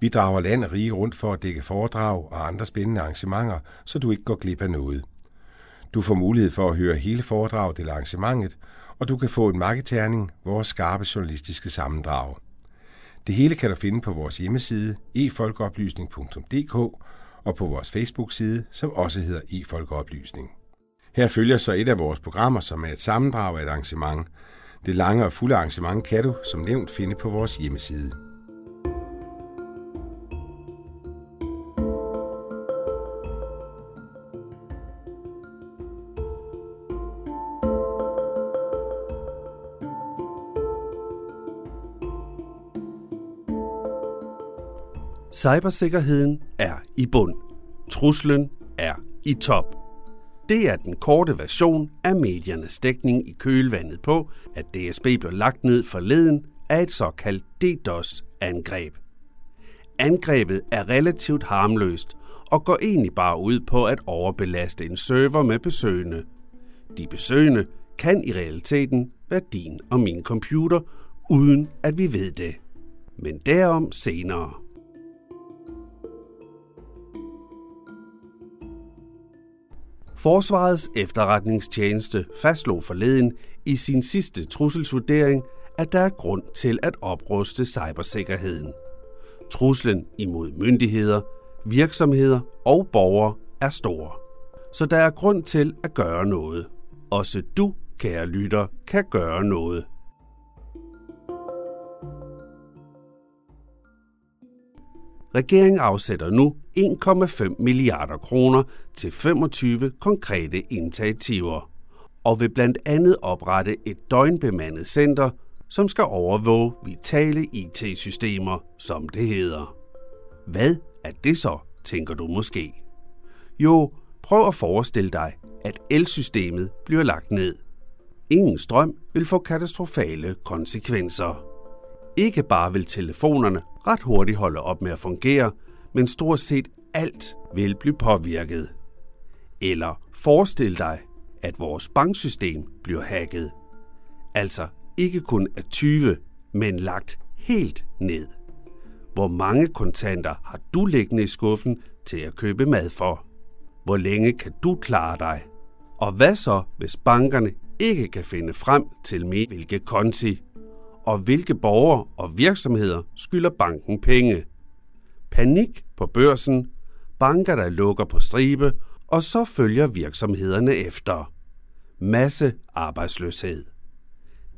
Vi drager land og rige rundt for at dække foredrag og andre spændende arrangementer, så du ikke går glip af noget. Du får mulighed for at høre hele foredraget eller arrangementet, og du kan få en marketerning, vores skarpe journalistiske sammendrag. Det hele kan du finde på vores hjemmeside efolkeoplysning.dk og på vores Facebook-side, som også hedder efolkeoplysning. Her følger så et af vores programmer, som er et sammendrag af et arrangement. Det lange og fulde arrangement kan du, som nævnt, finde på vores hjemmeside. Cybersikkerheden er i bund. Truslen er i top. Det er den korte version af mediernes dækning i kølvandet på, at DSB blev lagt ned forleden af et såkaldt DDoS-angreb. Angrebet er relativt harmløst og går egentlig bare ud på at overbelaste en server med besøgende. De besøgende kan i realiteten være din og min computer, uden at vi ved det. Men derom senere. Forsvarets efterretningstjeneste fastslog forleden i sin sidste trusselsvurdering, at der er grund til at opruste cybersikkerheden. Truslen imod myndigheder, virksomheder og borgere er stor. Så der er grund til at gøre noget. Også du, kære lytter, kan gøre noget. Regeringen afsætter nu 1,5 milliarder kroner til 25 konkrete initiativer og vil blandt andet oprette et døgnbemandet center, som skal overvåge vitale IT-systemer, som det hedder. Hvad er det så, tænker du måske? Jo, prøv at forestille dig, at elsystemet bliver lagt ned. Ingen strøm vil få katastrofale konsekvenser. Ikke bare vil telefonerne ret hurtigt holde op med at fungere, men stort set alt vil blive påvirket. Eller forestil dig, at vores banksystem bliver hacket. Altså ikke kun af 20, men lagt helt ned. Hvor mange kontanter har du liggende i skuffen til at købe mad for? Hvor længe kan du klare dig? Og hvad så, hvis bankerne ikke kan finde frem til med hvilke konti og hvilke borgere og virksomheder skylder banken penge. Panik på børsen, banker der lukker på stribe, og så følger virksomhederne efter. Masse arbejdsløshed.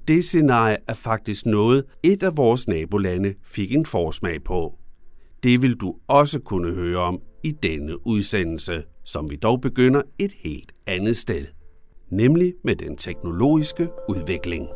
Det scenarie er faktisk noget, et af vores nabolande fik en forsmag på. Det vil du også kunne høre om i denne udsendelse, som vi dog begynder et helt andet sted, nemlig med den teknologiske udvikling.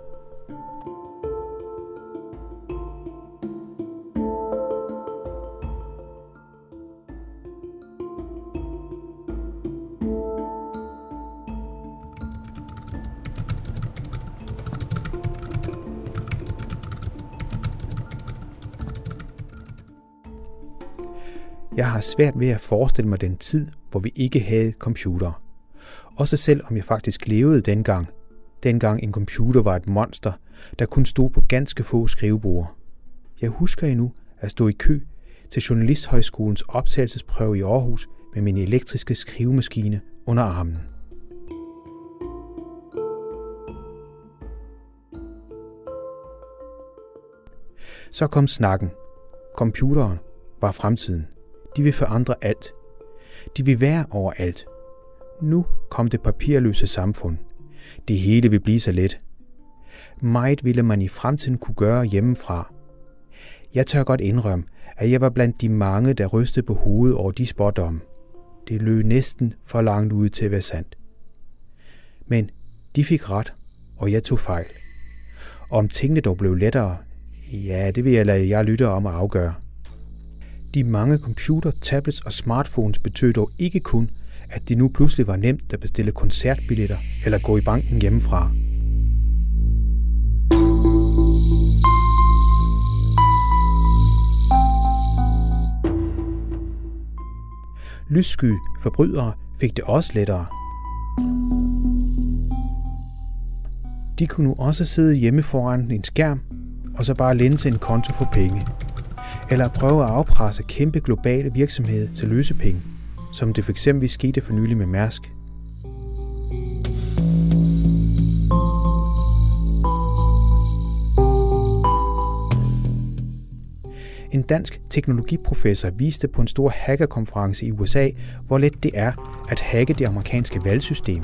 Jeg har svært ved at forestille mig den tid, hvor vi ikke havde computer. Også selv om jeg faktisk levede dengang. Dengang en computer var et monster, der kun stod på ganske få skrivebord. Jeg husker endnu at stå i kø til Journalisthøjskolens optagelsesprøve i Aarhus med min elektriske skrivemaskine under armen. Så kom snakken. Computeren var fremtiden. De vil forandre alt. De vil være overalt. Nu kom det papirløse samfund. Det hele vil blive så let. Meget ville man i fremtiden kunne gøre hjemmefra. Jeg tør godt indrømme, at jeg var blandt de mange, der rystede på hovedet over de spådomme. Det løb næsten for langt ud til at være sandt. Men de fik ret, og jeg tog fejl. Og om tingene dog blev lettere, ja, det vil jeg lade jer lytte om at afgøre. De mange computer, tablets og smartphones betød dog ikke kun, at det nu pludselig var nemt at bestille koncertbilletter eller gå i banken hjemmefra. Lyssky forbrydere fik det også lettere. De kunne nu også sidde hjemme foran en skærm og så bare linse en konto for penge. Eller prøve at afpresse kæmpe globale virksomheder til løsepenge, som det fx skete for nylig med Mærsk. En dansk teknologiprofessor viste på en stor hackerkonference i USA, hvor let det er at hacke det amerikanske valgsystem.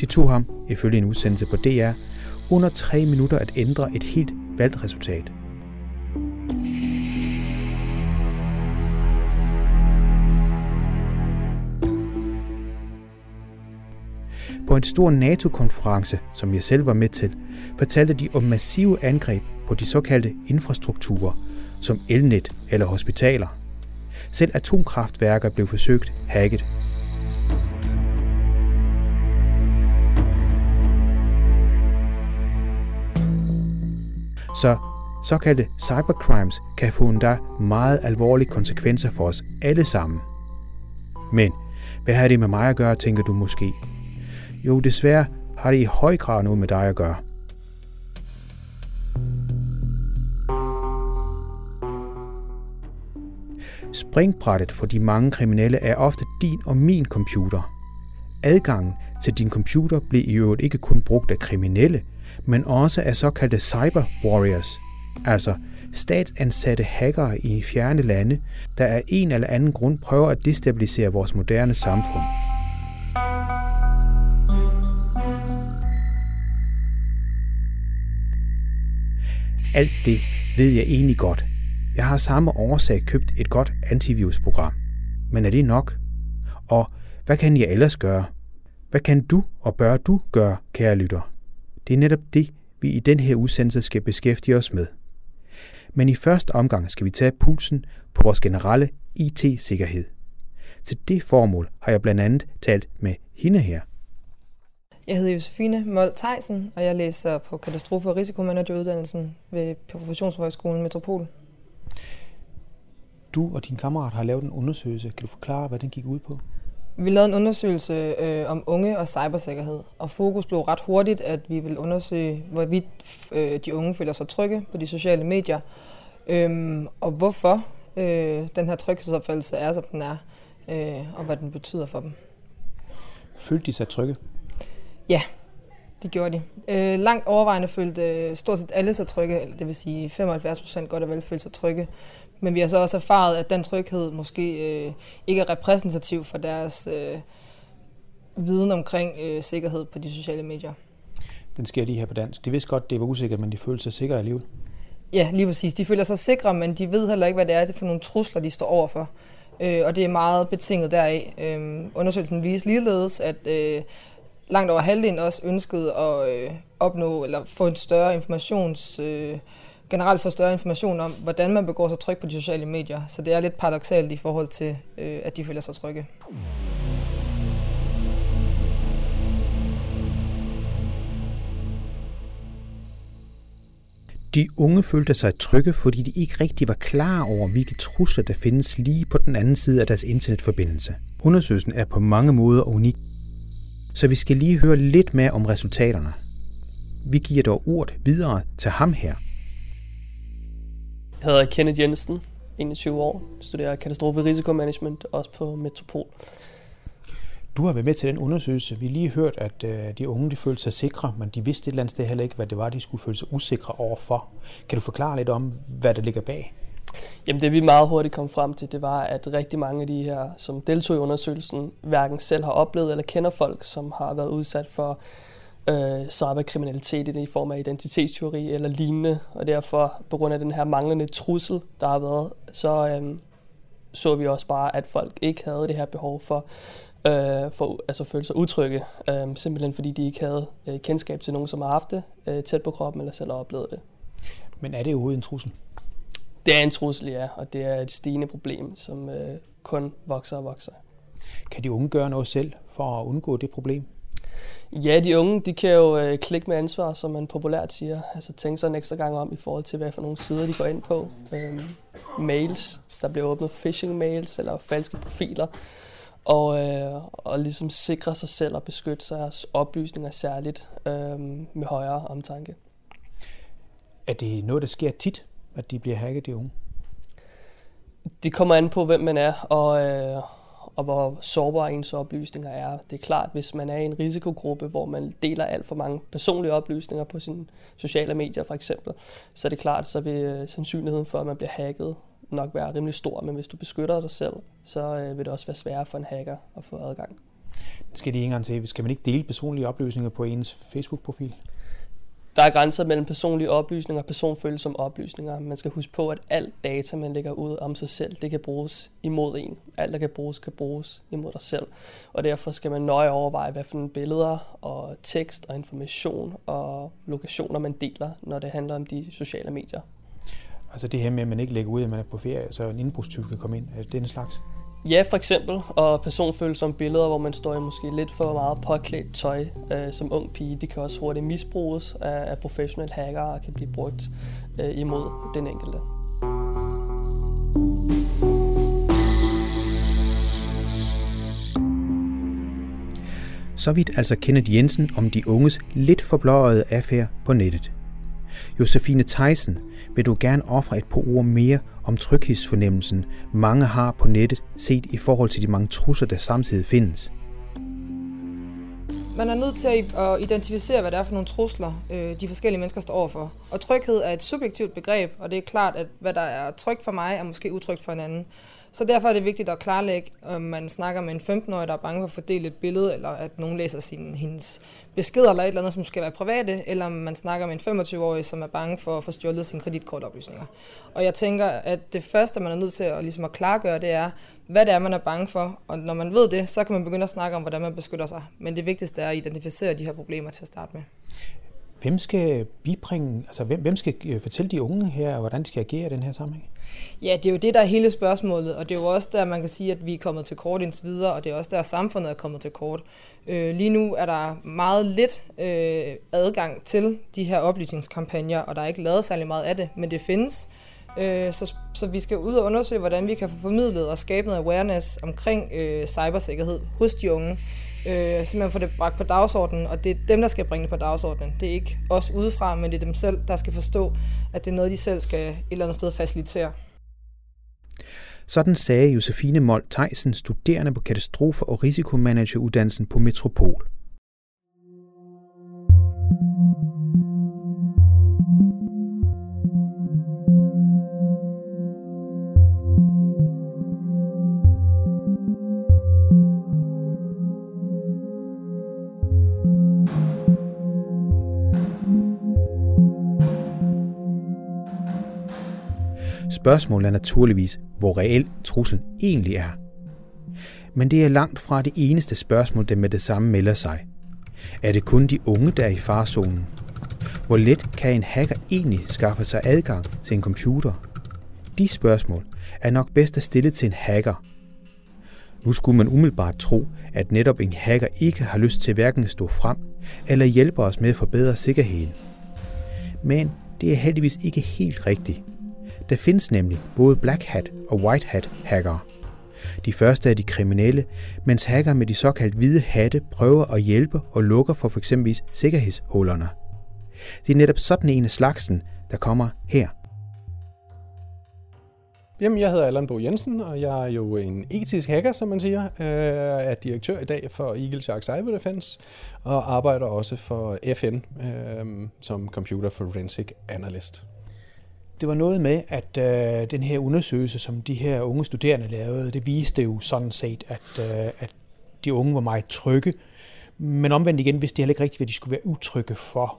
Det tog ham, ifølge en udsendelse på DR, under tre minutter at ændre et helt valgresultat. På en stor NATO-konference, som jeg selv var med til, fortalte de om massive angreb på de såkaldte infrastrukturer, som elnet eller hospitaler. Selv atomkraftværker blev forsøgt hacket. Så såkaldte cybercrimes kan få endda meget alvorlige konsekvenser for os alle sammen. Men hvad har det med mig at gøre, tænker du måske? Jo, desværre har det i høj grad noget med dig at gøre. Springbrættet for de mange kriminelle er ofte din og min computer. Adgangen til din computer bliver i øvrigt ikke kun brugt af kriminelle, men også af såkaldte cyber warriors, altså statsansatte hackere i fjerne lande, der af en eller anden grund prøver at destabilisere vores moderne samfund. Alt det ved jeg egentlig godt, jeg har samme årsag købt et godt antivirusprogram. Men er det nok? Og hvad kan jeg ellers gøre? Hvad kan du og bør du gøre, kære lytter? Det er netop det, vi i den her udsendelse skal beskæftige os med. Men i første omgang skal vi tage pulsen på vores generelle IT-sikkerhed. Til det formål har jeg blandt andet talt med hende her. Jeg hedder Josefine Mold Theisen, og jeg læser på katastrofe- og risikomanageruddannelsen ved Professionshøjskolen Metropol. Du og din kammerat har lavet en undersøgelse. Kan du forklare, hvad den gik ud på? Vi lavede en undersøgelse øh, om unge og cybersikkerhed, og fokus blev ret hurtigt, at vi vil undersøge, hvorvidt øh, de unge føler sig trygge på de sociale medier, øh, og hvorfor øh, den her tryghedsopfattelse er, som den er, øh, og hvad den betyder for dem. Følte de sig trygge? Ja, det gjorde de. Øh, langt overvejende følte øh, stort set alle sig trygge, det vil sige 75 procent godt og vel følte sig trygge. Men vi har så også erfaret, at den tryghed måske øh, ikke er repræsentativ for deres øh, viden omkring øh, sikkerhed på de sociale medier. Den sker lige her på dansk. De vidste godt, det var usikkert, men de følte sig sikre alligevel. Ja, lige præcis. De føler sig sikre, men de ved heller ikke, hvad det er for nogle trusler, de står overfor. Øh, og det er meget betinget deraf. Øh, undersøgelsen viste ligeledes, at øh, langt over halvdelen også ønskede at øh, opnå eller få en større informations... Øh, generelt få større information om, hvordan man begår sig tryg på de sociale medier. Så det er lidt paradoxalt i forhold til, øh, at de føler sig trygge. De unge følte sig trygge, fordi de ikke rigtig var klar over, hvilke trusler der findes lige på den anden side af deres internetforbindelse. Undersøgelsen er på mange måder unik, så vi skal lige høre lidt mere om resultaterne. Vi giver dog ordet videre til ham her. Jeg hedder Kenneth Jensen, 21 år, studerer katastrofe risikomanagement, også på Metropol. Du har været med til den undersøgelse. Vi har lige hørt, at øh, de unge de følte sig sikre, men de vidste et eller andet sted heller ikke, hvad det var, de skulle føle sig usikre overfor. Kan du forklare lidt om, hvad der ligger bag? Jamen det vi meget hurtigt kom frem til, det var, at rigtig mange af de her, som deltog i undersøgelsen, hverken selv har oplevet eller kender folk, som har været udsat for øh, cyberkriminalitet i form af identitetsteori eller lignende. Og derfor, på grund af den her manglende trussel, der har været, så øh, så vi også bare, at folk ikke havde det her behov for øh, for altså føle sig utrygge, øh, simpelthen fordi de ikke havde øh, kendskab til nogen, som har haft det øh, tæt på kroppen eller selv har oplevet det. Men er det overhovedet en trussel? Det er en trussel, ja, og det er et stigende problem, som øh, kun vokser og vokser. Kan de unge gøre noget selv for at undgå det problem? Ja, de unge, de kan jo øh, klikke med ansvar, som man populært siger. Altså tænke sig en ekstra gang om i forhold til, hvad for nogle sider de går ind på. Øhm, mails, der bliver åbnet phishing mails eller falske profiler. Og, øh, og ligesom sikre sig selv og beskytte sig oplysninger særligt øh, med højere omtanke. Er det noget, der sker tit, at de bliver hacket, de unge? Det kommer an på, hvem man er, og, øh, og hvor sårbare ens oplysninger er. Det er klart, hvis man er i en risikogruppe, hvor man deler alt for mange personlige oplysninger på sine sociale medier for eksempel, så er det klart, så vil øh, sandsynligheden for, at man bliver hacket nok være rimelig stor, men hvis du beskytter dig selv, så øh, vil det også være sværere for en hacker at få adgang. Skal de engang til, skal man ikke dele personlige oplysninger på ens Facebook-profil? Der er grænser mellem personlige oplysninger og personfølsomme oplysninger. Man skal huske på, at alt data, man lægger ud om sig selv, det kan bruges imod en. Alt, der kan bruges, kan bruges imod dig selv. Og derfor skal man nøje overveje, hvad for nogle billeder og tekst og information og lokationer, man deler, når det handler om de sociale medier. Altså det her med, at man ikke lægger ud, at man er på ferie, så en indbrudstyv kan komme ind. Er det den slags? Ja, for eksempel. Og personfølsomme billeder, hvor man står i måske lidt for meget påklædt tøj øh, som ung pige. Det kan også hurtigt misbruges af, af professionelle hackere og kan blive brugt øh, imod den enkelte. Så vidt altså Kenneth Jensen om de unges lidt forblåede affære på nettet. Josefine Theisen, vil du gerne ofre et par ord mere om tryghedsfornemmelsen, mange har på nettet, set i forhold til de mange trusler, der samtidig findes. Man er nødt til at identificere, hvad det er for nogle trusler, øh, de forskellige mennesker står overfor. Og tryghed er et subjektivt begreb, og det er klart, at hvad der er trygt for mig, er måske utrygt for en anden. Så derfor er det vigtigt at klarlægge, om man snakker med en 15-årig, der er bange for at fordele et billede, eller at nogen læser sin, hendes beskeder eller et eller andet, som skal være private, eller om man snakker med en 25-årig, som er bange for at få stjålet sine kreditkortoplysninger. Og jeg tænker, at det første, man er nødt til at, ligesom at klargøre, det er, hvad det er, man er bange for. Og når man ved det, så kan man begynde at snakke om, hvordan man beskytter sig. Men det vigtigste er at identificere de her problemer til at starte med. Hvem skal bibringe, altså hvem, hvem skal øh, fortælle de unge her, hvordan de skal agere i den her sammenhæng? Ja, det er jo det, der er hele spørgsmålet, og det er jo også der, man kan sige, at vi er kommet til kort indtil videre, og det er også der, samfundet er kommet til kort. Øh, lige nu er der meget lidt øh, adgang til de her oplysningskampagner, og der er ikke lavet særlig meget af det, men det findes. Øh, så, så vi skal ud og undersøge, hvordan vi kan få formidlet og skabe noget awareness omkring øh, cybersikkerhed hos de unge. Øh, simpelthen få det bragt på dagsordenen, og det er dem, der skal bringe det på dagsordenen. Det er ikke os udefra, men det er dem selv, der skal forstå, at det er noget, de selv skal et eller andet sted facilitere. Sådan sagde Josefine Mold Theisen, studerende på katastrofe- og risikomanageruddannelsen på Metropol. Spørgsmålet er naturligvis, hvor reel truslen egentlig er. Men det er langt fra det eneste spørgsmål, der med det samme melder sig. Er det kun de unge, der er i farzonen? Hvor let kan en hacker egentlig skaffe sig adgang til en computer? De spørgsmål er nok bedst at stille til en hacker. Nu skulle man umiddelbart tro, at netop en hacker ikke har lyst til hverken at stå frem eller hjælpe os med at forbedre sikkerheden. Men det er heldigvis ikke helt rigtigt. Der findes nemlig både Black Hat og White Hat hackere. De første er de kriminelle, mens hacker med de såkaldt hvide hatte prøver at hjælpe og lukker for f.eks. sikkerhedshullerne. Det er netop sådan en af slagsen, der kommer her. Jamen, jeg hedder Allan Bo Jensen, og jeg er jo en etisk hacker, som man siger. Jeg er direktør i dag for Eagle Shark Cyber Defense, og arbejder også for FN øh, som Computer Forensic Analyst. Det var noget med, at øh, den her undersøgelse, som de her unge studerende lavede, det viste jo sådan set, at, øh, at de unge var meget trygge, men omvendt igen vidste de heller ikke rigtigt, hvad de skulle være utrygge for.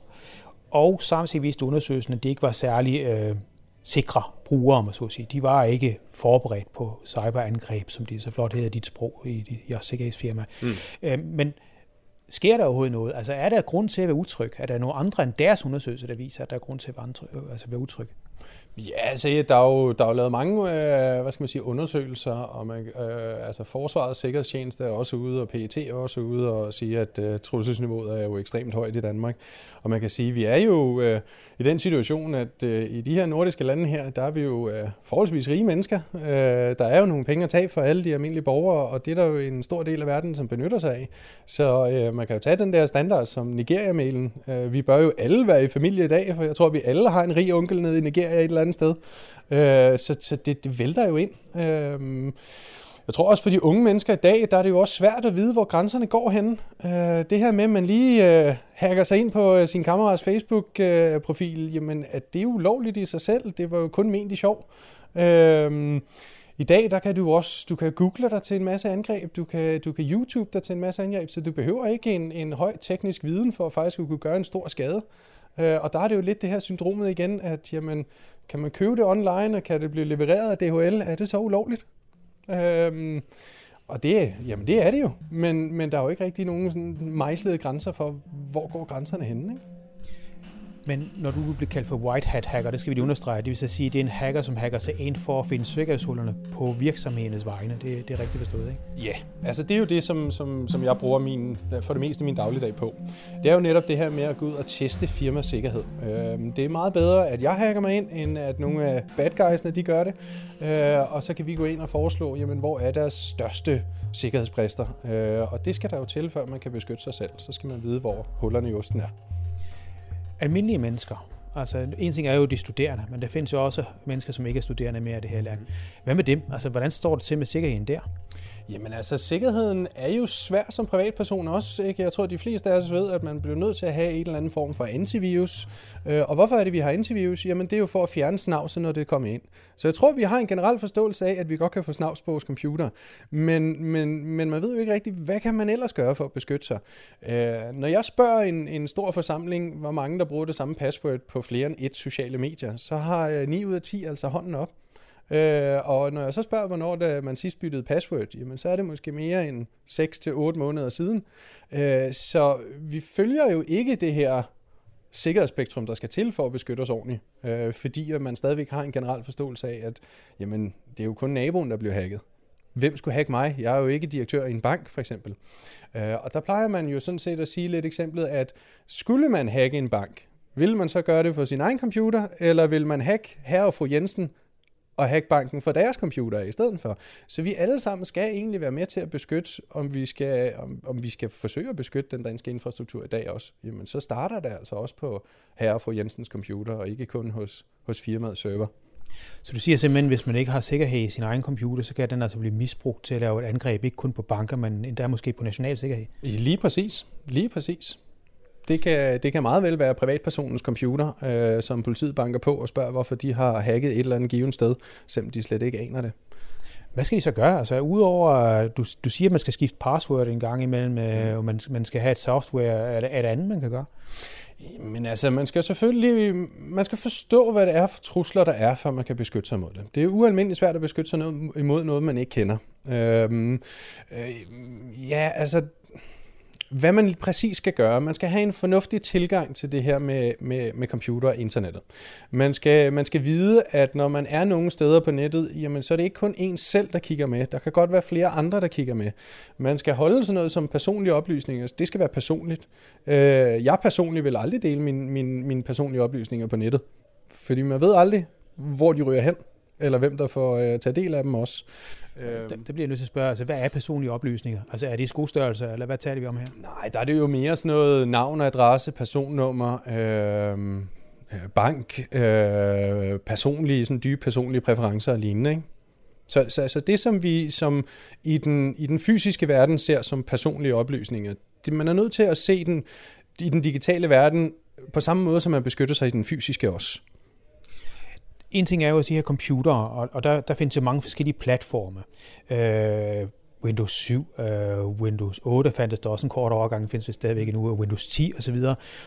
Og samtidig viste undersøgelsen, at de ikke var særlig øh, sikre brugere, må så at sige. De var ikke forberedt på cyberangreb, som de så flot hedder dit sprog i jeres sikkerhedsfirma. Mm. Øh, men sker der overhovedet noget? Altså er der grund til at være utryg? Er der nogle andre end deres undersøgelse, der viser, at der er grund til at være, altså være utryg? Ja, altså, der er jo, der er jo lavet mange øh, hvad skal man sige, undersøgelser, og man, øh, altså Forsvarets Sikkerhedstjeneste er også ude, og PET er også ude og sige, at øh, trusselsniveauet er jo ekstremt højt i Danmark. Og man kan sige, at vi er jo øh, i den situation, at øh, i de her nordiske lande her, der er vi jo øh, forholdsvis rige mennesker. Øh, der er jo nogle penge at tage for alle de almindelige borgere, og det er der jo en stor del af verden, som benytter sig af. Så øh, man kan jo tage den der standard som Nigeria-mailen. Øh, vi bør jo alle være i familie i dag, for jeg tror, vi alle har en rig onkel nede i Nigeria et eller andet sted. Øh, så så det, det vælter jo ind. Øh, jeg tror også for de unge mennesker i dag, der er det jo også svært at vide, hvor grænserne går hen. Øh, det her med, at man lige øh, hacker sig ind på øh, sin kammerats Facebook-profil, øh, jamen, at det er jo ulovligt i sig selv. Det var jo kun ment i sjov. Øh, i dag, der kan du også, du kan google dig til en masse angreb, du kan, du kan YouTube dig til en masse angreb, så du behøver ikke en, en høj teknisk viden for at faktisk kunne gøre en stor skade. Øh, og der er det jo lidt det her syndromet igen, at jamen, kan man købe det online, og kan det blive leveret af DHL? Er det så ulovligt? Øhm, og det, jamen det er det jo, men, men der er jo ikke rigtig nogen sådan mejslede grænser for, hvor går grænserne henne. Ikke? Men når du bliver kaldt for white hat hacker, det skal vi lige understrege, det vil så sige, at det er en hacker, som hacker sig ind for at finde sikkerhedshullerne på virksomhedernes vegne. Det, det er rigtigt forstået, ikke? Ja, yeah. altså det er jo det, som, som, som jeg bruger min, for det meste min dagligdag på. Det er jo netop det her med at gå ud og teste firmas sikkerhed. Øh, det er meget bedre, at jeg hacker mig ind, end at nogle af bad guysene, de gør det. Øh, og så kan vi gå ind og foreslå, jamen, hvor er deres største sikkerhedsbrister. Øh, og det skal der jo til, før man kan beskytte sig selv. Så skal man vide, hvor hullerne i osten er almindelige mennesker. Altså, en ting er jo de studerende, men der findes jo også mennesker, som ikke er studerende mere i det her land. Hvad med dem? Altså, hvordan står det til med sikkerheden der? Jamen altså, sikkerheden er jo svær som privatperson også. Ikke? Jeg tror, at de fleste af os ved, at man bliver nødt til at have en eller anden form for antivirus. Øh, og hvorfor er det, vi har antivirus? Jamen, det er jo for at fjerne snavset, når det kommer ind. Så jeg tror, vi har en generel forståelse af, at vi godt kan få snavs på vores computer. Men, men, men man ved jo ikke rigtigt, hvad kan man ellers gøre for at beskytte sig? Øh, når jeg spørger en, en stor forsamling, hvor mange der bruger det samme password på flere end et sociale medier, så har øh, 9 ud af 10 altså hånden op. Øh, og når jeg så spørger, hvornår det, man sidst byttede password, jamen så er det måske mere end 6-8 måneder siden. Øh, så vi følger jo ikke det her sikkerhedsspektrum, der skal til for at beskytte os ordentligt. Øh, fordi at man stadigvæk har en generel forståelse af, at jamen, det er jo kun naboen, der bliver hacket. Hvem skulle hacke mig? Jeg er jo ikke direktør i en bank, for eksempel. Øh, og der plejer man jo sådan set at sige lidt eksemplet, at skulle man hacke en bank, vil man så gøre det for sin egen computer, eller vil man hacke herre og fru Jensen og hacke banken for deres computer i stedet for. Så vi alle sammen skal egentlig være med til at beskytte, om vi skal, om, om vi skal forsøge at beskytte den danske infrastruktur i dag også. Jamen, så starter det altså også på herre og fru Jensens computer, og ikke kun hos, hos firmaets server. Så du siger simpelthen, at hvis man ikke har sikkerhed i sin egen computer, så kan den altså blive misbrugt til at lave et angreb, ikke kun på banker, men endda måske på national sikkerhed? Lige præcis. Lige præcis det kan, det kan meget vel være privatpersonens computer, øh, som politiet banker på og spørger, hvorfor de har hacket et eller andet givet sted, selvom de slet ikke aner det. Hvad skal de så gøre? Altså udover, du, du siger, at man skal skifte password en gang imellem, øh, og man, man skal have et software, er det, er det andet, man kan gøre? Men altså, man skal selvfølgelig man skal forstå, hvad det er for trusler, der er, før man kan beskytte sig mod det. Det er ualmindeligt svært at beskytte sig imod noget, man ikke kender. Øhm, øh, ja, altså, hvad man præcis skal gøre. Man skal have en fornuftig tilgang til det her med, med, med computer og internettet. Man skal, man skal vide, at når man er nogle steder på nettet, jamen, så er det ikke kun en selv, der kigger med. Der kan godt være flere andre, der kigger med. Man skal holde sådan noget som personlige oplysninger. Det skal være personligt. Øh, jeg personligt vil aldrig dele mine min, min personlige oplysninger på nettet. Fordi man ved aldrig, hvor de ryger hen eller hvem der får øh, tage del af dem også. Øh, det, det bliver jeg nødt til at spørge, altså hvad er personlige oplysninger? Altså er det skostørrelse, eller hvad taler vi om her? Nej, der er det jo mere sådan noget navn, adresse, personnummer, øh, bank, øh, personlige, sådan dybe personlige præferencer og lignende, ikke? Så, så altså det, som vi som i den, i den fysiske verden ser som personlige oplysninger, det, man er nødt til at se den i den digitale verden på samme måde, som man beskytter sig i den fysiske også. En ting er jo de her computere, og, og der, der findes jo mange forskellige platforme. Øh, Windows 7, øh, Windows 8 fandtes der også en kort overgang, findes det stadigvæk nu, Windows 10 osv.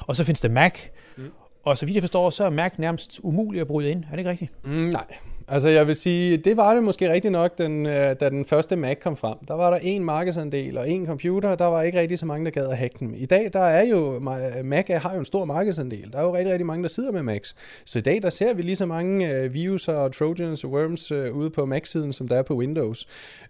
Og så findes der Mac, mm. og så vidt jeg forstår, så er Mac nærmest umulig at bryde ind. Er det ikke rigtigt? Mm, nej, Altså jeg vil sige, det var det måske rigtigt nok, den, øh, da den første Mac kom frem. Der var der en markedsandel og en computer, der var ikke rigtig så mange, der gad at hacke dem. I dag der er jo, Mac har jo en stor markedsandel. Der er jo rigtig, rigtig mange, der sidder med Macs. Så i dag der ser vi lige så mange uh, virus og trojans og worms uh, ude på Mac-siden, som der er på Windows.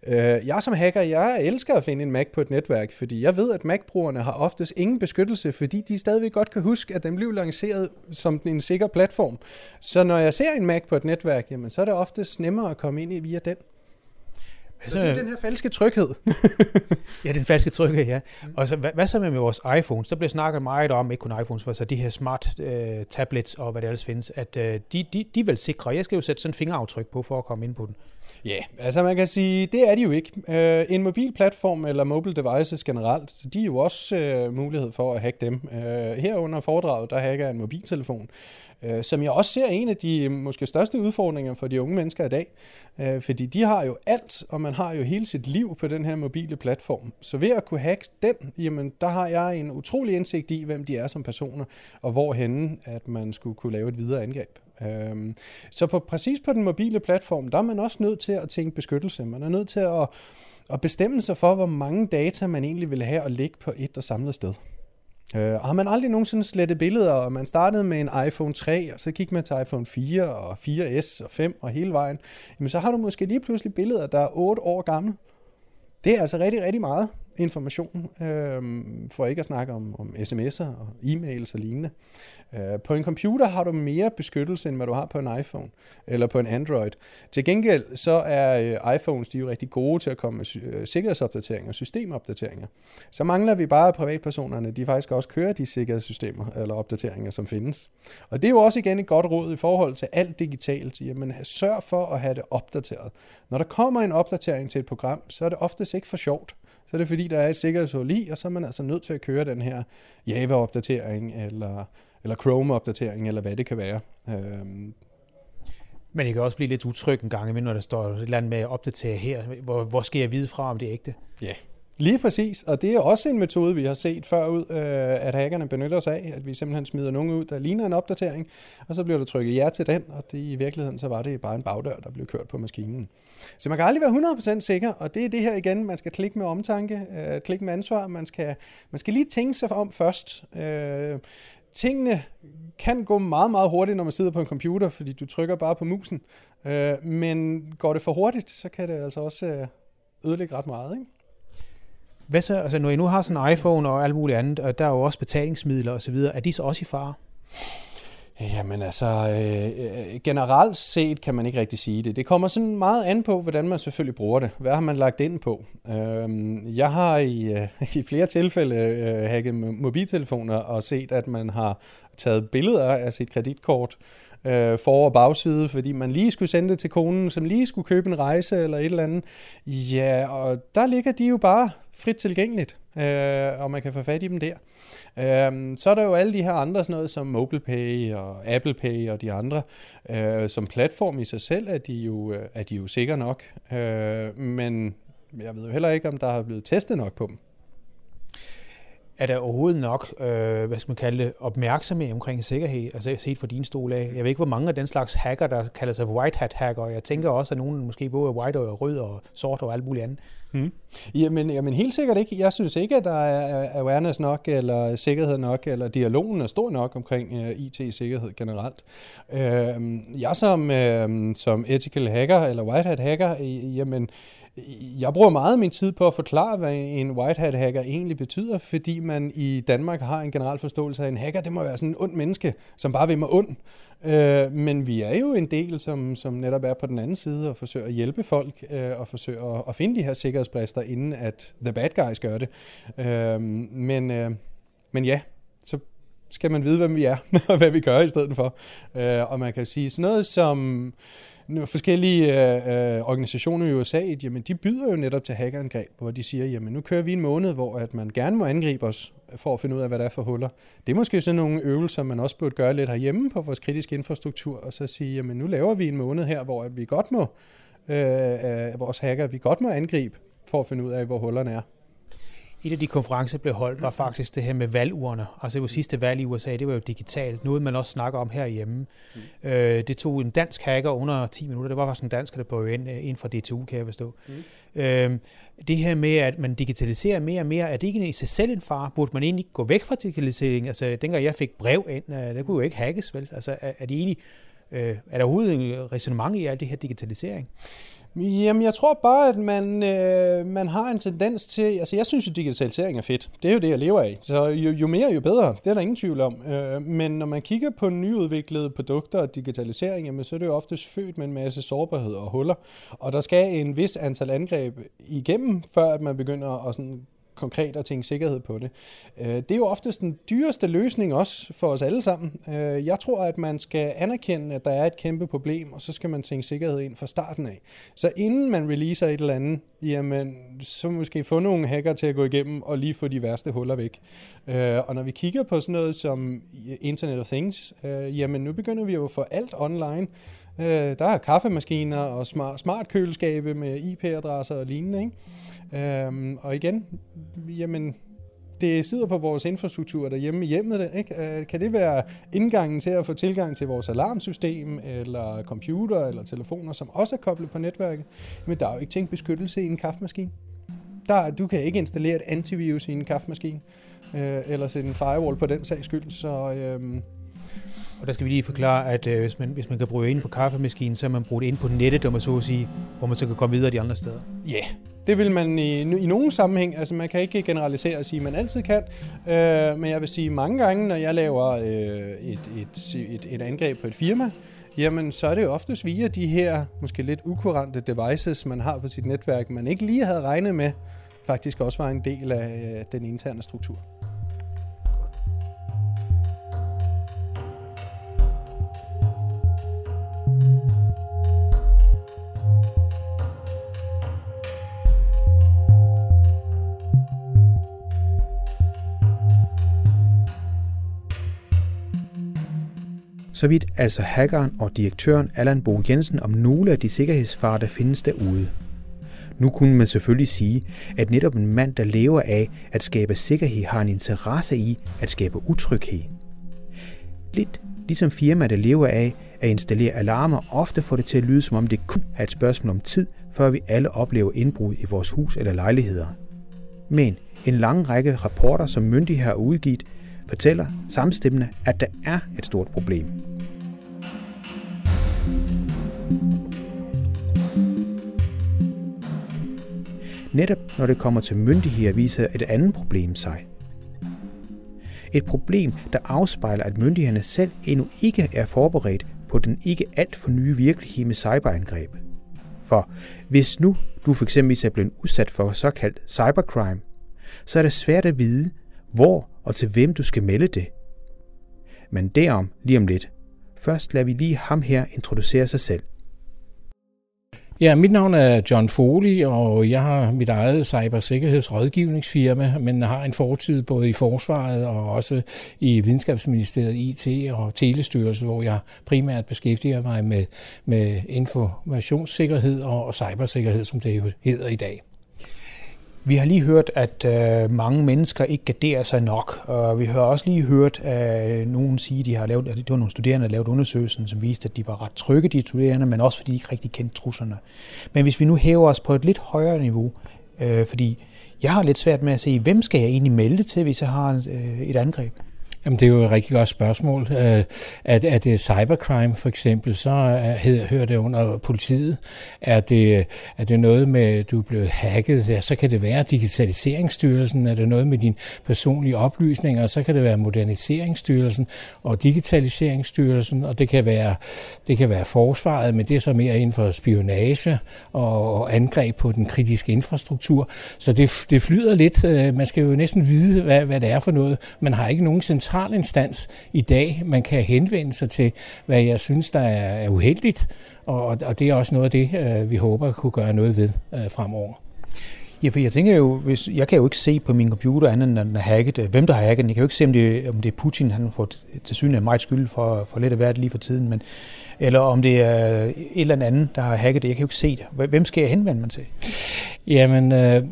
Uh, jeg som hacker, jeg elsker at finde en Mac på et netværk, fordi jeg ved, at Mac-brugerne har oftest ingen beskyttelse, fordi de stadigvæk godt kan huske, at den blev lanceret som en sikker platform. Så når jeg ser en Mac på et netværk, jamen, så er det oftest nemmere at komme ind i via den. Så det er den her falske tryghed. ja, den falske tryghed, ja. Og så, hvad, hvad så med, med vores iPhones? Der bliver snakket meget om, ikke kun iPhones, men så de her smart uh, tablets og hvad det ellers findes, at uh, de, de, de vil sikre. Jeg skal jo sætte sådan en fingeraftryk på for at komme ind på den. Ja, yeah, altså man kan sige, det er de jo ikke. Uh, en mobilplatform eller mobile devices generelt, de er jo også uh, mulighed for at hacke dem. Øh, uh, herunder foredraget, der hacker en mobiltelefon uh, som jeg også ser en af de måske største udfordringer for de unge mennesker i dag. Uh, fordi de har jo alt, og man har jo hele sit liv på den her mobile platform. Så ved at kunne hacke den, jamen der har jeg en utrolig indsigt i, hvem de er som personer, og hvorhenne at man skulle kunne lave et videre angreb. Øhm, så på, præcis på den mobile platform, der er man også nødt til at tænke beskyttelse. Man er nødt til at, at bestemme sig for, hvor mange data man egentlig vil have at ligge på et og samlet sted. Øh, og har man aldrig nogensinde slettet billeder, og man startede med en iPhone 3, og så gik man til iPhone 4 og 4S og 5 og hele vejen, jamen så har du måske lige pludselig billeder, der er 8 år gamle. Det er altså rigtig, rigtig meget information, øh, for ikke at snakke om, om sms'er og e-mails og lignende. Øh, på en computer har du mere beskyttelse, end hvad du har på en iPhone eller på en Android. Til gengæld så er øh, iPhones de er jo rigtig gode til at komme med øh, sikkerhedsopdateringer og systemopdateringer. Så mangler vi bare, at privatpersonerne de faktisk også kører de sikkerhedssystemer eller opdateringer, som findes. Og det er jo også igen et godt råd i forhold til alt digitalt. Jamen sørg for at have det opdateret. Når der kommer en opdatering til et program, så er det oftest ikke for sjovt så er det fordi, der er et sikkerhedshul i, og så er man altså nødt til at køre den her Java-opdatering, eller, eller Chrome-opdatering, eller hvad det kan være. Øhm. Men det kan også blive lidt utryg en gang imellem, når der står et eller andet med at opdatere her. Hvor, hvor skal jeg vide fra, om det er ægte? Ja, yeah. Lige præcis, og det er også en metode, vi har set før ud, øh, at hackerne benytter sig af, at vi simpelthen smider nogen ud, der ligner en opdatering, og så bliver der trykket ja til den, og det, i virkeligheden så var det bare en bagdør, der blev kørt på maskinen. Så man kan aldrig være 100% sikker, og det er det her igen, man skal klikke med omtanke, øh, klikke med ansvar, man skal, man skal lige tænke sig om først. Øh, tingene kan gå meget, meget hurtigt, når man sidder på en computer, fordi du trykker bare på musen. Øh, men går det for hurtigt, så kan det altså også øh, ødelægge ret meget. Ikke? Hvad så, altså når I nu har sådan en iPhone og alt muligt andet, og der er jo også betalingsmidler osv., er de så også i fare? Jamen altså, øh, generelt set kan man ikke rigtig sige det. Det kommer sådan meget an på, hvordan man selvfølgelig bruger det. Hvad har man lagt ind på? Øh, jeg har i, øh, i flere tilfælde øh, hacket mobiltelefoner og set, at man har taget billeder af sit kreditkort øh, for- og bagside, fordi man lige skulle sende det til konen, som lige skulle købe en rejse eller et eller andet. Ja, og der ligger de jo bare frit tilgængeligt, øh, og man kan få fat i dem der. Øh, så er der jo alle de her andre, sådan noget som MobilePay og Apple Pay og de andre. Øh, som platform i sig selv er de jo, øh, er de jo sikre nok, øh, men jeg ved jo heller ikke, om der har blevet testet nok på dem er der overhovedet nok, øh, hvad skal man kalde det, opmærksomhed omkring sikkerhed, altså set fra din stol af. Jeg ved ikke, hvor mange af den slags hacker, der kalder sig white hat hacker. Jeg tænker også, at nogen måske både er white og rød og sort og alt muligt andet. Hmm. Jamen, jamen helt sikkert ikke. Jeg synes ikke, at der er awareness nok, eller sikkerhed nok, eller dialogen er stor nok omkring uh, IT-sikkerhed generelt. Uh, jeg som, uh, som ethical hacker, eller white hat hacker, jamen, jeg bruger meget af min tid på at forklare, hvad en white hat hacker egentlig betyder, fordi man i Danmark har en generel forståelse af, at en hacker det må være sådan en ond menneske, som bare vil mig ond. Øh, men vi er jo en del, som, som netop er på den anden side og forsøger at hjælpe folk øh, og forsøger at, at finde de her sikkerhedsbrister, inden at the bad guys gør det. Øh, men, øh, men ja, så skal man vide, hvem vi er og hvad vi gør i stedet for. Øh, og man kan sige sådan noget som forskellige øh, øh, organisationer i USA, jamen de byder jo netop til hackerangreb, hvor de siger, jamen nu kører vi en måned, hvor at man gerne må angribe os for at finde ud af, hvad der er for huller. Det er måske sådan nogle øvelser, man også burde gøre lidt herhjemme på vores kritiske infrastruktur, og så sige, jamen nu laver vi en måned her, hvor at vi godt må, øh, øh, vores hacker, vi godt må angribe for at finde ud af, hvor hullerne er. Et af de konferencer, der blev holdt, var faktisk det her med valgurner. Altså det var sidste valg i USA, det var jo digitalt. Noget, man også snakker om herhjemme. Mm. Øh, det tog en dansk hacker under 10 minutter. Det var faktisk en dansker, der blev ind, ind fra DTU, kan jeg forstå. Mm. Øh, det her med, at man digitaliserer mere og mere, er det ikke i sig selv en far? Burde man egentlig gå væk fra digitalisering? Altså, dengang jeg fik brev ind, øh, det kunne jo ikke hackes, vel? Altså, er, er, de egentlig, øh, er der overhovedet en resonemang i alt det her digitalisering? Jamen, jeg tror bare, at man, øh, man har en tendens til... Altså, jeg synes jo, digitalisering er fedt. Det er jo det, jeg lever af. Så jo, jo mere, jo bedre. Det er der ingen tvivl om. Øh, men når man kigger på nyudviklede produkter og digitalisering, jamen, så er det jo oftest født med en masse sårbarhed og huller. Og der skal en vis antal angreb igennem, før at man begynder at sådan konkret at tænke sikkerhed på det. Øh, det er jo oftest den dyreste løsning også for os alle sammen. Øh, jeg tror, at man skal anerkende, at der er et kæmpe problem, og så skal man tænke sikkerhed ind fra starten af. Så inden man releaser et eller andet, jamen, så måske få nogle hacker til at gå igennem og lige få de værste huller væk. Øh, og når vi kigger på sådan noget som Internet of Things, jamen nu begynder vi jo at få alt online. Øh, der er kaffemaskiner og smart, smart køleskabe med IP-adresser og lignende, ikke? Øh, og igen, jamen, det sidder på vores infrastruktur derhjemme i hjemmet. Ikke? Øh, kan det være indgangen til at få tilgang til vores alarmsystem, eller computer, eller telefoner, som også er koblet på netværket? Men der er jo ikke tænkt beskyttelse i en kaffemaskine. Der, du kan ikke installere et antivirus i en kaffemaskine, øh, eller sætte en firewall på den sags skyld. Så, øh, og der skal vi lige forklare, at øh, hvis, man, hvis man kan bruge ind på kaffemaskinen, så er man brugt ind på nettet, om man så at sige, hvor man så kan komme videre de andre steder. Ja, yeah. Det vil man i, i nogen sammenhæng, altså man kan ikke generalisere og sige, at man altid kan, øh, men jeg vil sige mange gange, når jeg laver øh, et, et, et, et angreb på et firma, jamen så er det jo oftest via de her måske lidt ukurante devices, man har på sit netværk, man ikke lige havde regnet med, faktisk også var en del af øh, den interne struktur. Så vidt altså hackeren og direktøren Allan Bo Jensen om nogle af de sikkerhedsfarer, der findes derude. Nu kunne man selvfølgelig sige, at netop en mand, der lever af at skabe sikkerhed, har en interesse i at skabe utryghed. Lidt ligesom firmaer, der lever af at installere alarmer, ofte får det til at lyde, som om det kun er et spørgsmål om tid, før vi alle oplever indbrud i vores hus eller lejligheder. Men en lang række rapporter, som myndigheder har udgivet, fortæller samstemmende, at der er et stort problem. Netop når det kommer til myndigheder, viser et andet problem sig. Et problem, der afspejler, at myndighederne selv endnu ikke er forberedt på den ikke alt for nye virkelighed med cyberangreb. For hvis nu du for eksempel er blevet udsat for såkaldt cybercrime, så er det svært at vide, hvor og til hvem du skal melde det. Men derom lige om lidt. Først lader vi lige ham her introducere sig selv. Ja, mit navn er John Foley, og jeg har mit eget cybersikkerhedsrådgivningsfirma, men har en fortid både i Forsvaret og også i Videnskabsministeriet IT og Telestyrelsen, hvor jeg primært beskæftiger mig med, med informationssikkerhed og cybersikkerhed, som det jo hedder i dag. Vi har lige hørt, at øh, mange mennesker ikke garderer sig nok, og vi har også lige hørt at nogen sige, at de har lavet, at det var nogle studerende, der lavede undersøgelsen, som viste, at de var ret trygge, de studerende, men også fordi de ikke rigtig kendte truslerne. Men hvis vi nu hæver os på et lidt højere niveau, øh, fordi jeg har lidt svært med at se, hvem skal jeg egentlig melde til, hvis jeg har øh, et angreb? Jamen, det er jo et rigtig godt spørgsmål. Er, er det cybercrime for eksempel, så øh, er, hører det under politiet. Er det, øh, er det noget med, at du er blevet hacket, ja, så kan det være Digitaliseringsstyrelsen. Er det noget med dine personlige oplysninger, så kan det være Moderniseringsstyrelsen og Digitaliseringsstyrelsen, og det kan være, det kan være forsvaret, men det er så mere inden for spionage og, og angreb på den kritiske infrastruktur. Så det, det flyder lidt. Øh, man skal jo næsten vide, hvad, hvad det er for noget. Man har ikke nogen central central instans i dag, man kan henvende sig til, hvad jeg synes, der er uheldigt, og, og det er også noget af det, øh, vi håber at kunne gøre noget ved øh, fremover. Ja, for jeg tænker jo, hvis, jeg kan jo ikke se på min computer andet end den er hacket, øh, hvem der har hacket Jeg kan jo ikke se, om det, om det er Putin, han får til syne meget skyld for, for lidt af hvert lige for tiden, men, eller om det er et eller andet, der har hacket det. Jeg kan jo ikke se det. Hvem skal jeg henvende mig til? Jamen, øh,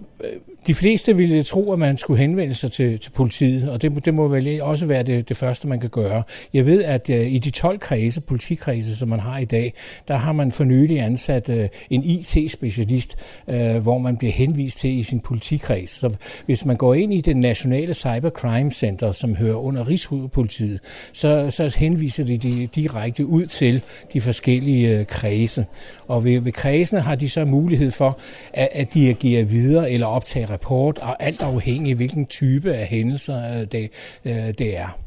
de fleste ville tro, at man skulle henvende sig til, til politiet, og det, det må vel også være det, det første, man kan gøre. Jeg ved, at øh, i de 12 kredse, politikredse, som man har i dag, der har man for nylig ansat øh, en IT-specialist, uh, øh, hvor man bliver henvist til i sin politikreds. Så hvis man går ind i det nationale cybercrime center, som hører under Rigshovedpolitiet, så, så henviser de, de direkte ud til de forskellige kredse. Og ved, ved kredsene har de så mulighed for at, at de agerer videre eller optager rapport, og alt afhængig af hvilken type af hændelser øh, det, øh, det er.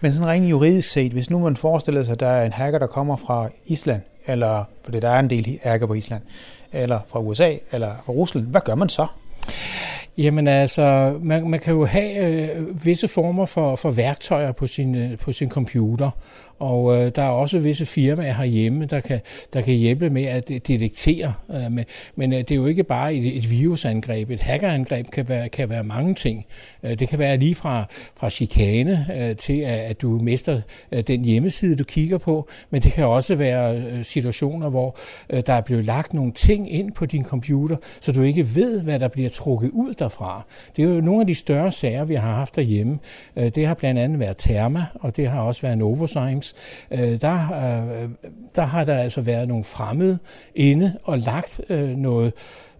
Men sådan rent juridisk set, hvis nu man forestiller sig, at der er en hacker, der kommer fra Island, eller fordi der er en del hacker på Island, eller fra USA, eller fra Rusland, hvad gør man så? Jamen altså, man, man kan jo have øh, visse former for, for værktøjer på sin, øh, på sin computer, og øh, der er også visse firmaer herhjemme, der kan, der kan hjælpe med at øh, detektere. Øh, men men øh, det er jo ikke bare et, et virusangreb. Et hackerangreb kan være, kan være mange ting. Øh, det kan være lige fra, fra chikane øh, til, at, at du mister øh, den hjemmeside, du kigger på, men det kan også være øh, situationer, hvor øh, der er blevet lagt nogle ting ind på din computer, så du ikke ved, hvad der bliver trukket ud derfra. Det er jo nogle af de større sager, vi har haft derhjemme. Øh, det har blandt andet været Therma, og det har også været Novozymes, øh, der, øh, der har der altså været nogle fremmede inde og lagt noget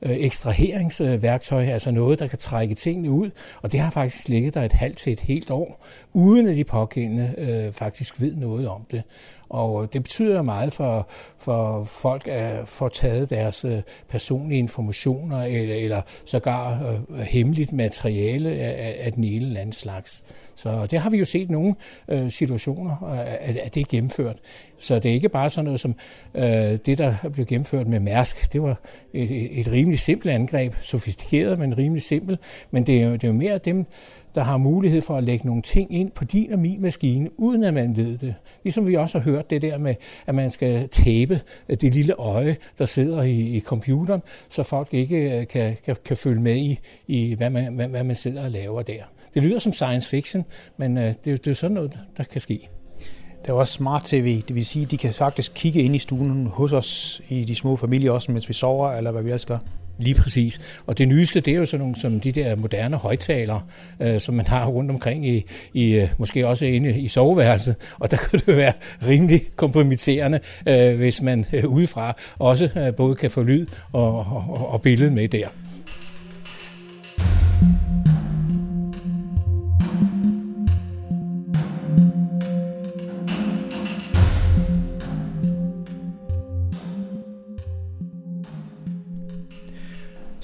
ekstraheringsværktøj, altså noget, der kan trække tingene ud, og det har faktisk ligget der et halvt til et helt år, uden at de pågældende øh, faktisk ved noget om det. Og det betyder meget for, for folk at få taget deres øh, personlige informationer eller, eller sågar øh, hemmeligt materiale af, af den ene eller anden slags. Så det har vi jo set nogle øh, situationer, øh, at, at det er gennemført. Så det er ikke bare sådan noget som øh, det, der blev gennemført med Mærsk. Det var et, et, et rimelig simpelt angreb, sofistikeret, men rimelig simpelt. Men det er jo, det er jo mere dem, der har mulighed for at lægge nogle ting ind på din og min maskine, uden at man ved det. Ligesom vi også har hørt det der med, at man skal tabe øh, det lille øje, der sidder i, i computeren, så folk ikke øh, kan, kan, kan følge med i, i hvad, man, hvad, hvad man sidder og laver der. Det lyder som science fiction, men øh, det, det er sådan noget, der kan ske. Der er også smart tv, det vil sige, at de kan faktisk kigge ind i stuen hos os i de små familier, også mens vi sover, eller hvad vi ellers gør. Lige præcis. Og det nyeste, det er jo sådan nogle som de der moderne højtalere, øh, som man har rundt omkring i, i øh, måske også inde i soveværelset. Og der kan det være rimelig kompromitterende, øh, hvis man øh, udefra også øh, både kan få lyd og, og, og billede med der.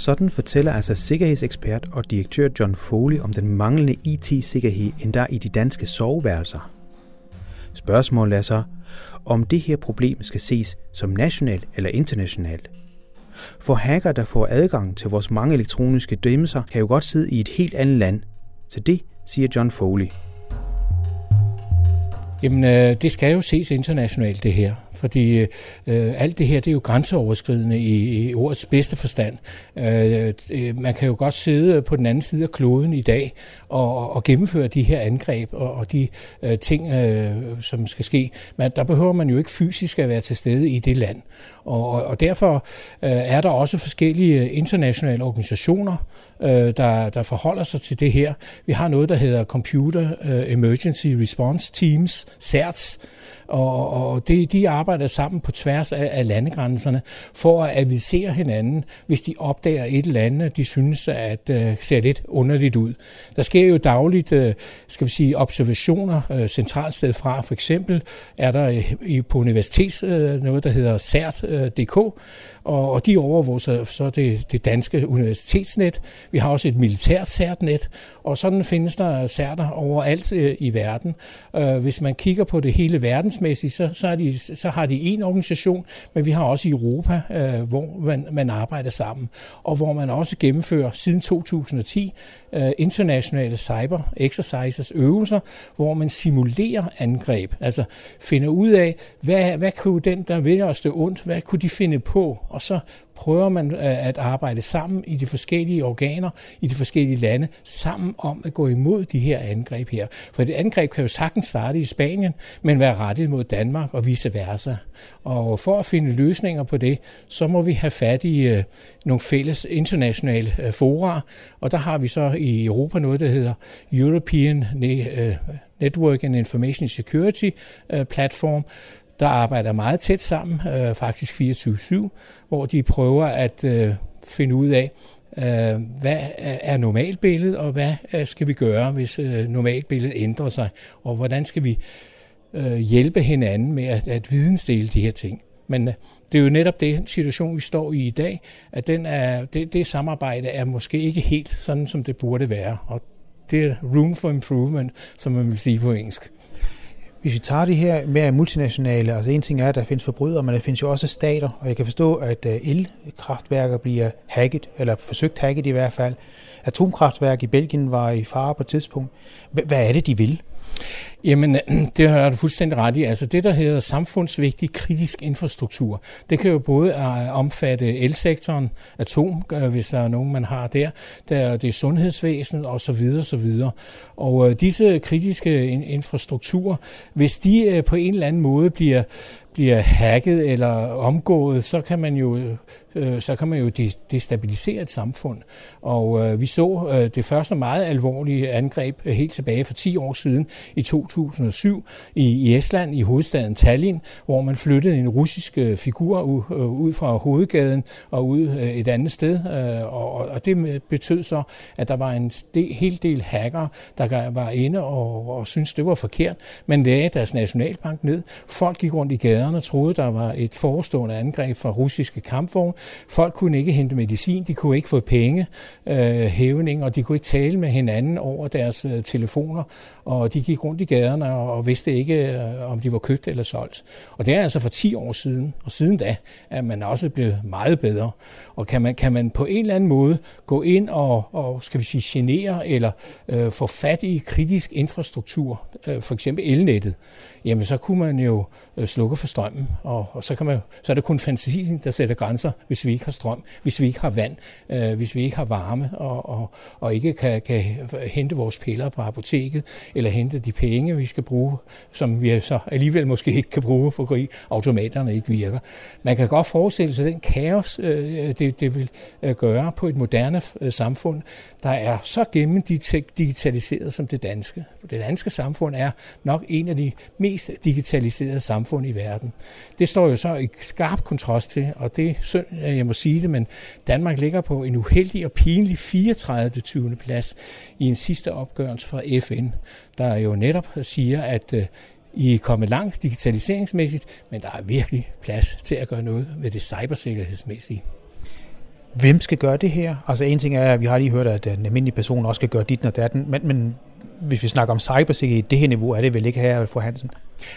Sådan fortæller altså sikkerhedsekspert og direktør John Foley om den manglende IT-sikkerhed endda i de danske soveværelser. Spørgsmålet er så, om det her problem skal ses som nationalt eller internationalt. For hacker, der får adgang til vores mange elektroniske dømmelser, kan jo godt sidde i et helt andet land. Så det siger John Foley. Jamen, øh, det skal jo ses internationalt, det her. Fordi øh, alt det her, det er jo grænseoverskridende i, i ordets bedste forstand. Øh, øh, man kan jo godt sidde på den anden side af kloden i dag og, og gennemføre de her angreb og, og de øh, ting, øh, som skal ske. Men der behøver man jo ikke fysisk at være til stede i det land. Og, og, og derfor øh, er der også forskellige internationale organisationer, øh, der, der forholder sig til det her. Vi har noget, der hedder Computer øh, Emergency Response Teams, CERTS, og, og de, de arbejder sammen på tværs af, af landegrænserne for at avisere hinanden, hvis de opdager et eller andet, de synes, at øh, ser lidt underligt ud. Der sker jo dagligt, øh, skal vi sige, observationer øh, centralt sted fra. For eksempel er der i, på universitets øh, noget, der hedder CERT.dk, øh, og, og de overvåger så, så det, det danske universitetsnet. Vi har også et militært CERT-net, og sådan findes der CERT'er overalt øh, i verden. Øh, hvis man kigger på det hele verdensmæssigt, så, så, er de, så har de en organisation, men vi har også i Europa, øh, hvor man, man arbejder sammen, og hvor man også gennemfører siden 2010 Øh, internationale cyber exercises, øvelser, hvor man simulerer angreb, altså finder ud af, hvad, hvad kunne den, der vil os det ondt, hvad kunne de finde på, og så prøver man øh, at arbejde sammen i de forskellige organer, i de forskellige lande, sammen om at gå imod de her angreb her. For et angreb kan jo sagtens starte i Spanien, men være rettet mod Danmark og vice versa. Og for at finde løsninger på det, så må vi have fat i øh, nogle fælles internationale øh, fora, og der har vi så i Europa noget, der hedder European øh, Network and Information Security øh, Platform, der arbejder meget tæt sammen, øh, faktisk 24-7, hvor de prøver at øh, finde ud af, øh, hvad er normalbilledet, og hvad øh, skal vi gøre, hvis øh, normalbilledet ændrer sig, og hvordan skal vi øh, hjælpe hinanden med at, at vidensdele de her ting. Men øh, det er jo netop den situation, vi står i i dag, at den er, det, det samarbejde er måske ikke helt sådan, som det burde være. Og det er room for improvement, som man vil sige på engelsk. Hvis vi tager det her mere multinationale, altså en ting er, at der findes forbrydere, men der findes jo også stater, og jeg kan forstå, at øh, elkraftværker bliver hacket, eller forsøgt hacket i hvert fald. Atomkraftværk i Belgien var i fare på et tidspunkt. Hvad er det, de vil? Jamen, øh, det har du fuldstændig ret i. Altså det, der hedder samfundsvigtig kritisk infrastruktur, det kan jo både øh, omfatte elsektoren, atom, øh, hvis der er nogen, man har der, der det er sundhedsvæsenet og så videre, så videre. Og disse kritiske infrastrukturer, hvis de på en eller anden måde bliver bliver hacket eller omgået, så kan man jo øh, så kan man jo destabilisere et samfund. Og øh, vi så øh, det første meget alvorlige angreb øh, helt tilbage for 10 år siden i 2007 i, i Estland, i hovedstaden Tallinn, hvor man flyttede en russisk øh, figur ud, øh, ud fra hovedgaden og ud øh, et andet sted. Øh, og, og det betød så, at der var en del, hel del hacker, der var inde og, og syntes, det var forkert, men lagde deres nationalbank ned. Folk gik rundt i gaderne og troede, der var et forestående angreb fra russiske kampvogne. Folk kunne ikke hente medicin, de kunne ikke få penge, øh, hævning, og de kunne ikke tale med hinanden over deres øh, telefoner, og de gik rundt i gaderne og, og vidste ikke, øh, om de var købt eller solgt. Og det er altså for 10 år siden, og siden da er man også blevet meget bedre. Og kan man, kan man på en eller anden måde gå ind og, og skal vi sige, genere eller øh, få fat i kritisk infrastruktur, øh, for eksempel elnettet, jamen så kunne man jo øh, slukke for strømmen, og, og så, kan man, så er det kun fantasien, der sætter grænser, hvis vi ikke har strøm, hvis vi ikke har vand, øh, hvis vi ikke har varme, og, og, og ikke kan, kan hente vores piller på apoteket, eller hente de penge, vi skal bruge, som vi så alligevel måske ikke kan bruge, fordi automaterne ikke virker. Man kan godt forestille sig den kaos, øh, det, det vil øh, gøre på et moderne øh, samfund, der er så gennemdigitaliseret som det danske. Det danske samfund er nok en af de mest digitaliserede samfund i verden. Det står jo så i skarp kontrast til, og det er synd, Øh, jeg må sige det, men Danmark ligger på en uheldig og pinlig 34. 20. plads i en sidste opgørelse fra FN, der jo netop siger, at øh, I er kommet langt digitaliseringsmæssigt, men der er virkelig plads til at gøre noget med det cybersikkerhedsmæssige. Hvem skal gøre det her? Altså en ting er, at vi har lige hørt, at en almindelig person også skal gøre dit og datten, men, men hvis vi snakker om cybersikkerhed, det her niveau er det vel ikke her, for Hansen?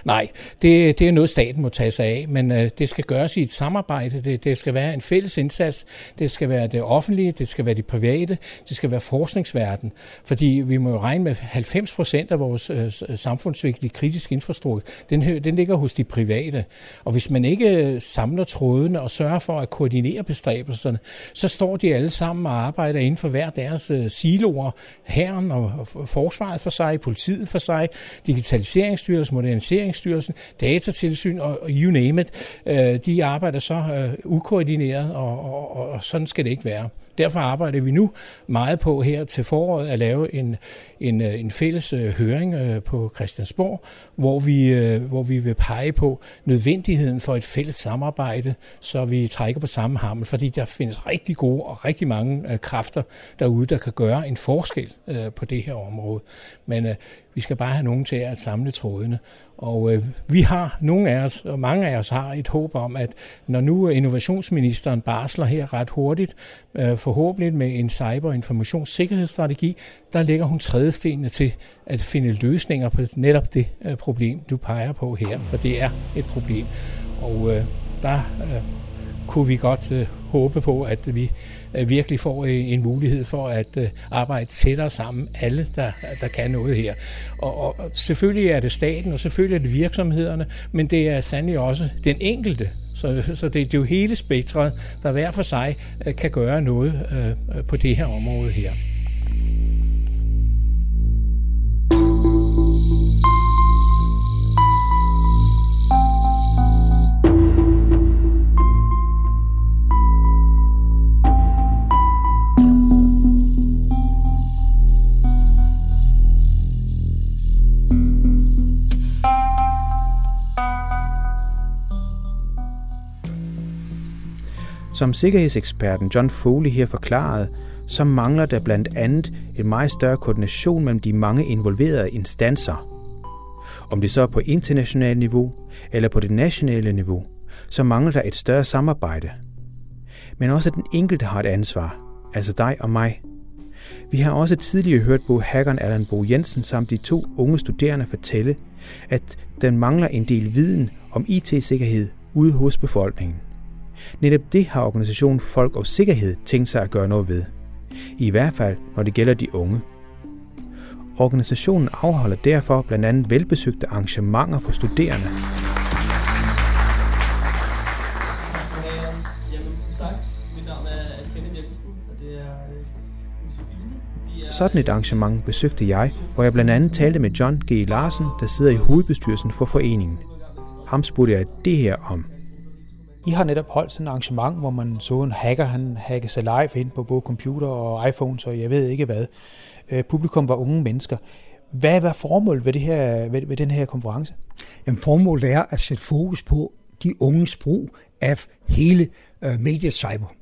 Nej, det, det er noget, staten må tage sig af, men øh, det skal gøres i et samarbejde. Det, det skal være en fælles indsats. Det skal være det offentlige, det skal være det private, det skal være forskningsverden. Fordi vi må jo regne med 90 procent af vores øh, samfundsvigtige kritiske infrastruktur, den, den ligger hos de private. Og hvis man ikke øh, samler trådene og sørger for at koordinere bestræbelserne, så står de alle sammen og arbejder inden for hver deres øh, siloer. Herren og, og forsvaret for sig, politiet for sig, digitaliseringsstyrelsen, moderniseringsstyrelsen, Datatilsyn og, you name it, øh, de arbejder så øh, ukoordineret, og, og, og sådan skal det ikke være. Derfor arbejder vi nu meget på her til foråret at lave en, en, øh, en fælles øh, høring øh, på Christiansborg, hvor vi, hvor vi vil pege på nødvendigheden for et fælles samarbejde, så vi trækker på samme hammel, fordi der findes rigtig gode og rigtig mange kræfter derude, der kan gøre en forskel på det her område. Men vi skal bare have nogen til at samle trådene. Og øh, vi har, nogle af os, og mange af os har et håb om, at når nu øh, innovationsministeren barsler her ret hurtigt, øh, forhåbentlig med en cyber- og informationssikkerhedsstrategi, der lægger hun trædestenene til at finde løsninger på netop det øh, problem, du peger på her, for det er et problem. Og øh, der øh, kunne vi godt øh, håbe på, at vi øh, virkelig får øh, en mulighed for at øh, arbejde tættere sammen, alle der, der kan noget her. Og, og, selvfølgelig er det staten, og selvfølgelig er det virksomhederne, men det er sandelig også den enkelte, Så, så det, det er jo hele spektret, der hver for sig kan gøre noget øh, på det her område her. Som sikkerhedseksperten John Foley her forklarede, så mangler der blandt andet en meget større koordination mellem de mange involverede instanser. Om det så er på internationalt niveau eller på det nationale niveau, så mangler der et større samarbejde. Men også den enkelte har et ansvar, altså dig og mig. Vi har også tidligere hørt Bo hackeren Allan Bo Jensen samt de to unge studerende fortælle, at den mangler en del viden om IT-sikkerhed ude hos befolkningen. Netop det har organisationen Folk og Sikkerhed tænkt sig at gøre noget ved. I hvert fald, når det gælder de unge. Organisationen afholder derfor blandt andet velbesøgte arrangementer for studerende. Sådan et arrangement besøgte jeg, hvor jeg blandt andet talte med John G. Larsen, der sidder i hovedbestyrelsen for foreningen. Ham spurgte jeg det her om. I har netop holdt sådan et arrangement, hvor man så en hacker, han hackede sig live ind på både computer og iPhones, og jeg ved ikke hvad. Øh, publikum var unge mennesker. Hvad var formålet ved, det her, ved, ved den her konference? Jamen, formålet er at sætte fokus på de unges brug af hele øh, mediet cyber.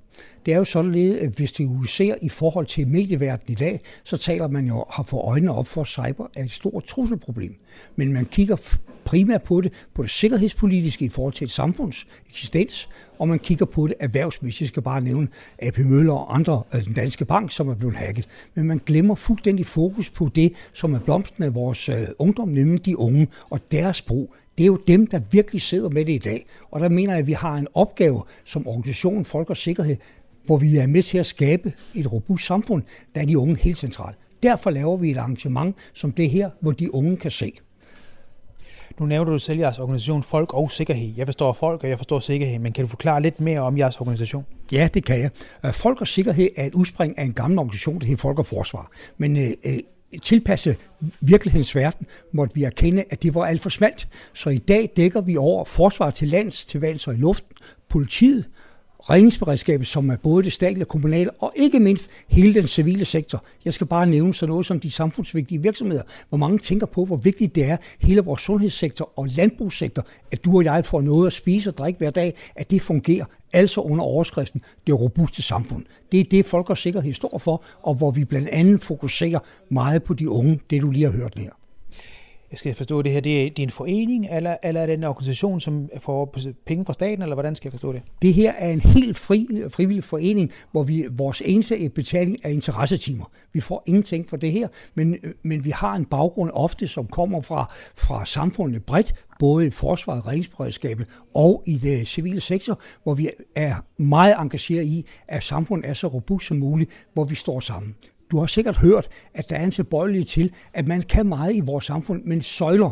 Det er jo således, at hvis du ser i forhold til medieverdenen i dag, så taler man jo har for øjnene op for, at cyber er et stort trusselproblem. Men man kigger primært på det, på det sikkerhedspolitiske i forhold til et samfunds eksistens, og man kigger på det erhvervsmæssigt. Jeg skal bare nævne AP Møller og andre, altså den danske bank, som er blevet hacket. Men man glemmer fuldstændig fokus på det, som er blomsten af vores øh, ungdom, nemlig de unge og deres brug det er jo dem, der virkelig sidder med det i dag. Og der mener jeg, at vi har en opgave som organisation Folk og Sikkerhed hvor vi er med til at skabe et robust samfund, der er de unge helt centralt. Derfor laver vi et arrangement som det her, hvor de unge kan se. Nu nævner du selv jeres organisation Folk og Sikkerhed. Jeg forstår folk, og jeg forstår sikkerhed, men kan du forklare lidt mere om jeres organisation? Ja, det kan jeg. Øh, folk og Sikkerhed er et udspring af en gammel organisation, der hedder Folk og Forsvar. Men øh, øh tilpasse virkelighedens verden, måtte vi erkende, at det var alt for smalt. Så i dag dækker vi over forsvar til lands, til vands og i luften, politiet, redningsberedskabet, som er både det statlige og kommunale, og ikke mindst hele den civile sektor. Jeg skal bare nævne sådan noget som de samfundsvigtige virksomheder, hvor mange tænker på, hvor vigtigt det er, hele vores sundhedssektor og landbrugssektor, at du og jeg får noget at spise og drikke hver dag, at det fungerer, altså under overskriften det robuste samfund. Det er det, folk og sikkerhed står for, og hvor vi blandt andet fokuserer meget på de unge, det du lige har hørt her jeg skal forstå det her, det er, det er en forening, eller, eller er det en organisation, som får penge fra staten, eller hvordan skal jeg forstå det? Det her er en helt fri, frivillig forening, hvor vi, vores eneste betaling er interessetimer. Vi får ingenting for det her, men, men vi har en baggrund ofte, som kommer fra, fra samfundet bredt, både i forsvaret, redningsberedskabet og i det civile sektor, hvor vi er meget engageret i, at samfundet er så robust som muligt, hvor vi står sammen. Du har sikkert hørt, at der er en tilbøjelighed til, at man kan meget i vores samfund, men søjler.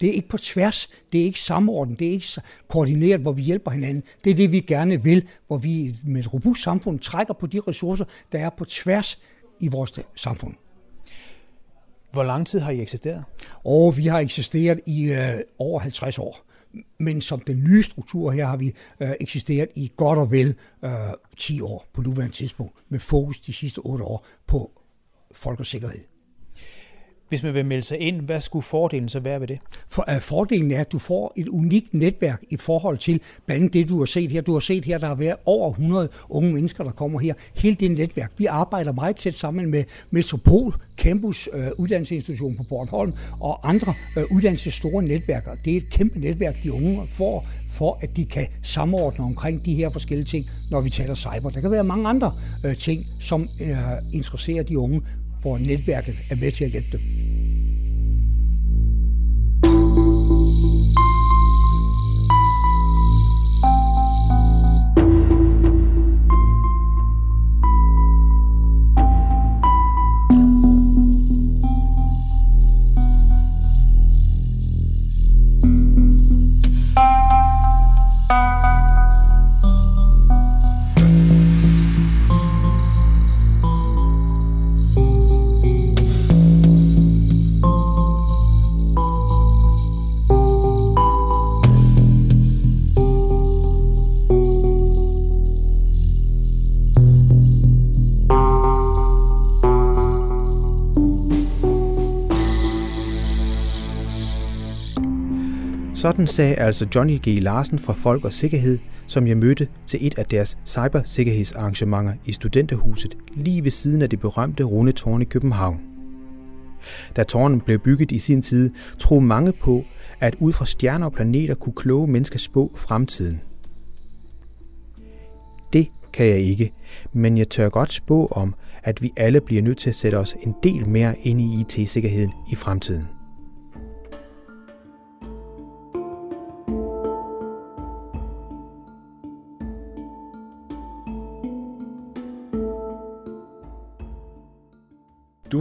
Det er ikke på tværs, det er ikke samordnet, det er ikke koordineret, hvor vi hjælper hinanden. Det er det, vi gerne vil, hvor vi med et robust samfund trækker på de ressourcer, der er på tværs i vores samfund. Hvor lang tid har I eksisteret? Og vi har eksisteret i øh, over 50 år. Men som den nye struktur her har vi øh, eksisteret i godt og vel øh, 10 år på nuværende tidspunkt, med fokus de sidste 8 år på folk og sikkerhed. Hvis man vil melde sig ind, hvad skulle fordelen så være ved det? For, uh, fordelen er, at du får et unikt netværk i forhold til blandt andet det, du har set her. Du har set her, der har været over 100 unge mennesker, der kommer her. Hele det netværk. Vi arbejder meget tæt sammen med Metropol, Campus uh, Uddannelsesinstitution på Bornholm og andre øh, uh, uddannelsesstore netværker. Det er et kæmpe netværk, de unge får for at de kan samordne omkring de her forskellige ting, når vi taler cyber. Der kan være mange andre øh, ting, som øh, interesserer de unge, hvor netværket er med til at hjælpe dem. Sådan sagde altså Johnny G. Larsen fra Folk og Sikkerhed, som jeg mødte til et af deres cybersikkerhedsarrangementer i Studenterhuset lige ved siden af det berømte runde tårn i København. Da tårnet blev bygget i sin tid, troede mange på, at ud fra stjerner og planeter kunne kloge mennesker spå fremtiden. Det kan jeg ikke, men jeg tør godt spå om, at vi alle bliver nødt til at sætte os en del mere ind i IT-sikkerheden i fremtiden.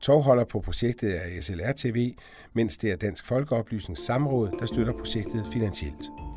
Tovholder på projektet er SLR TV, mens det er Dansk Folkeoplysnings Samråd, der støtter projektet finansielt.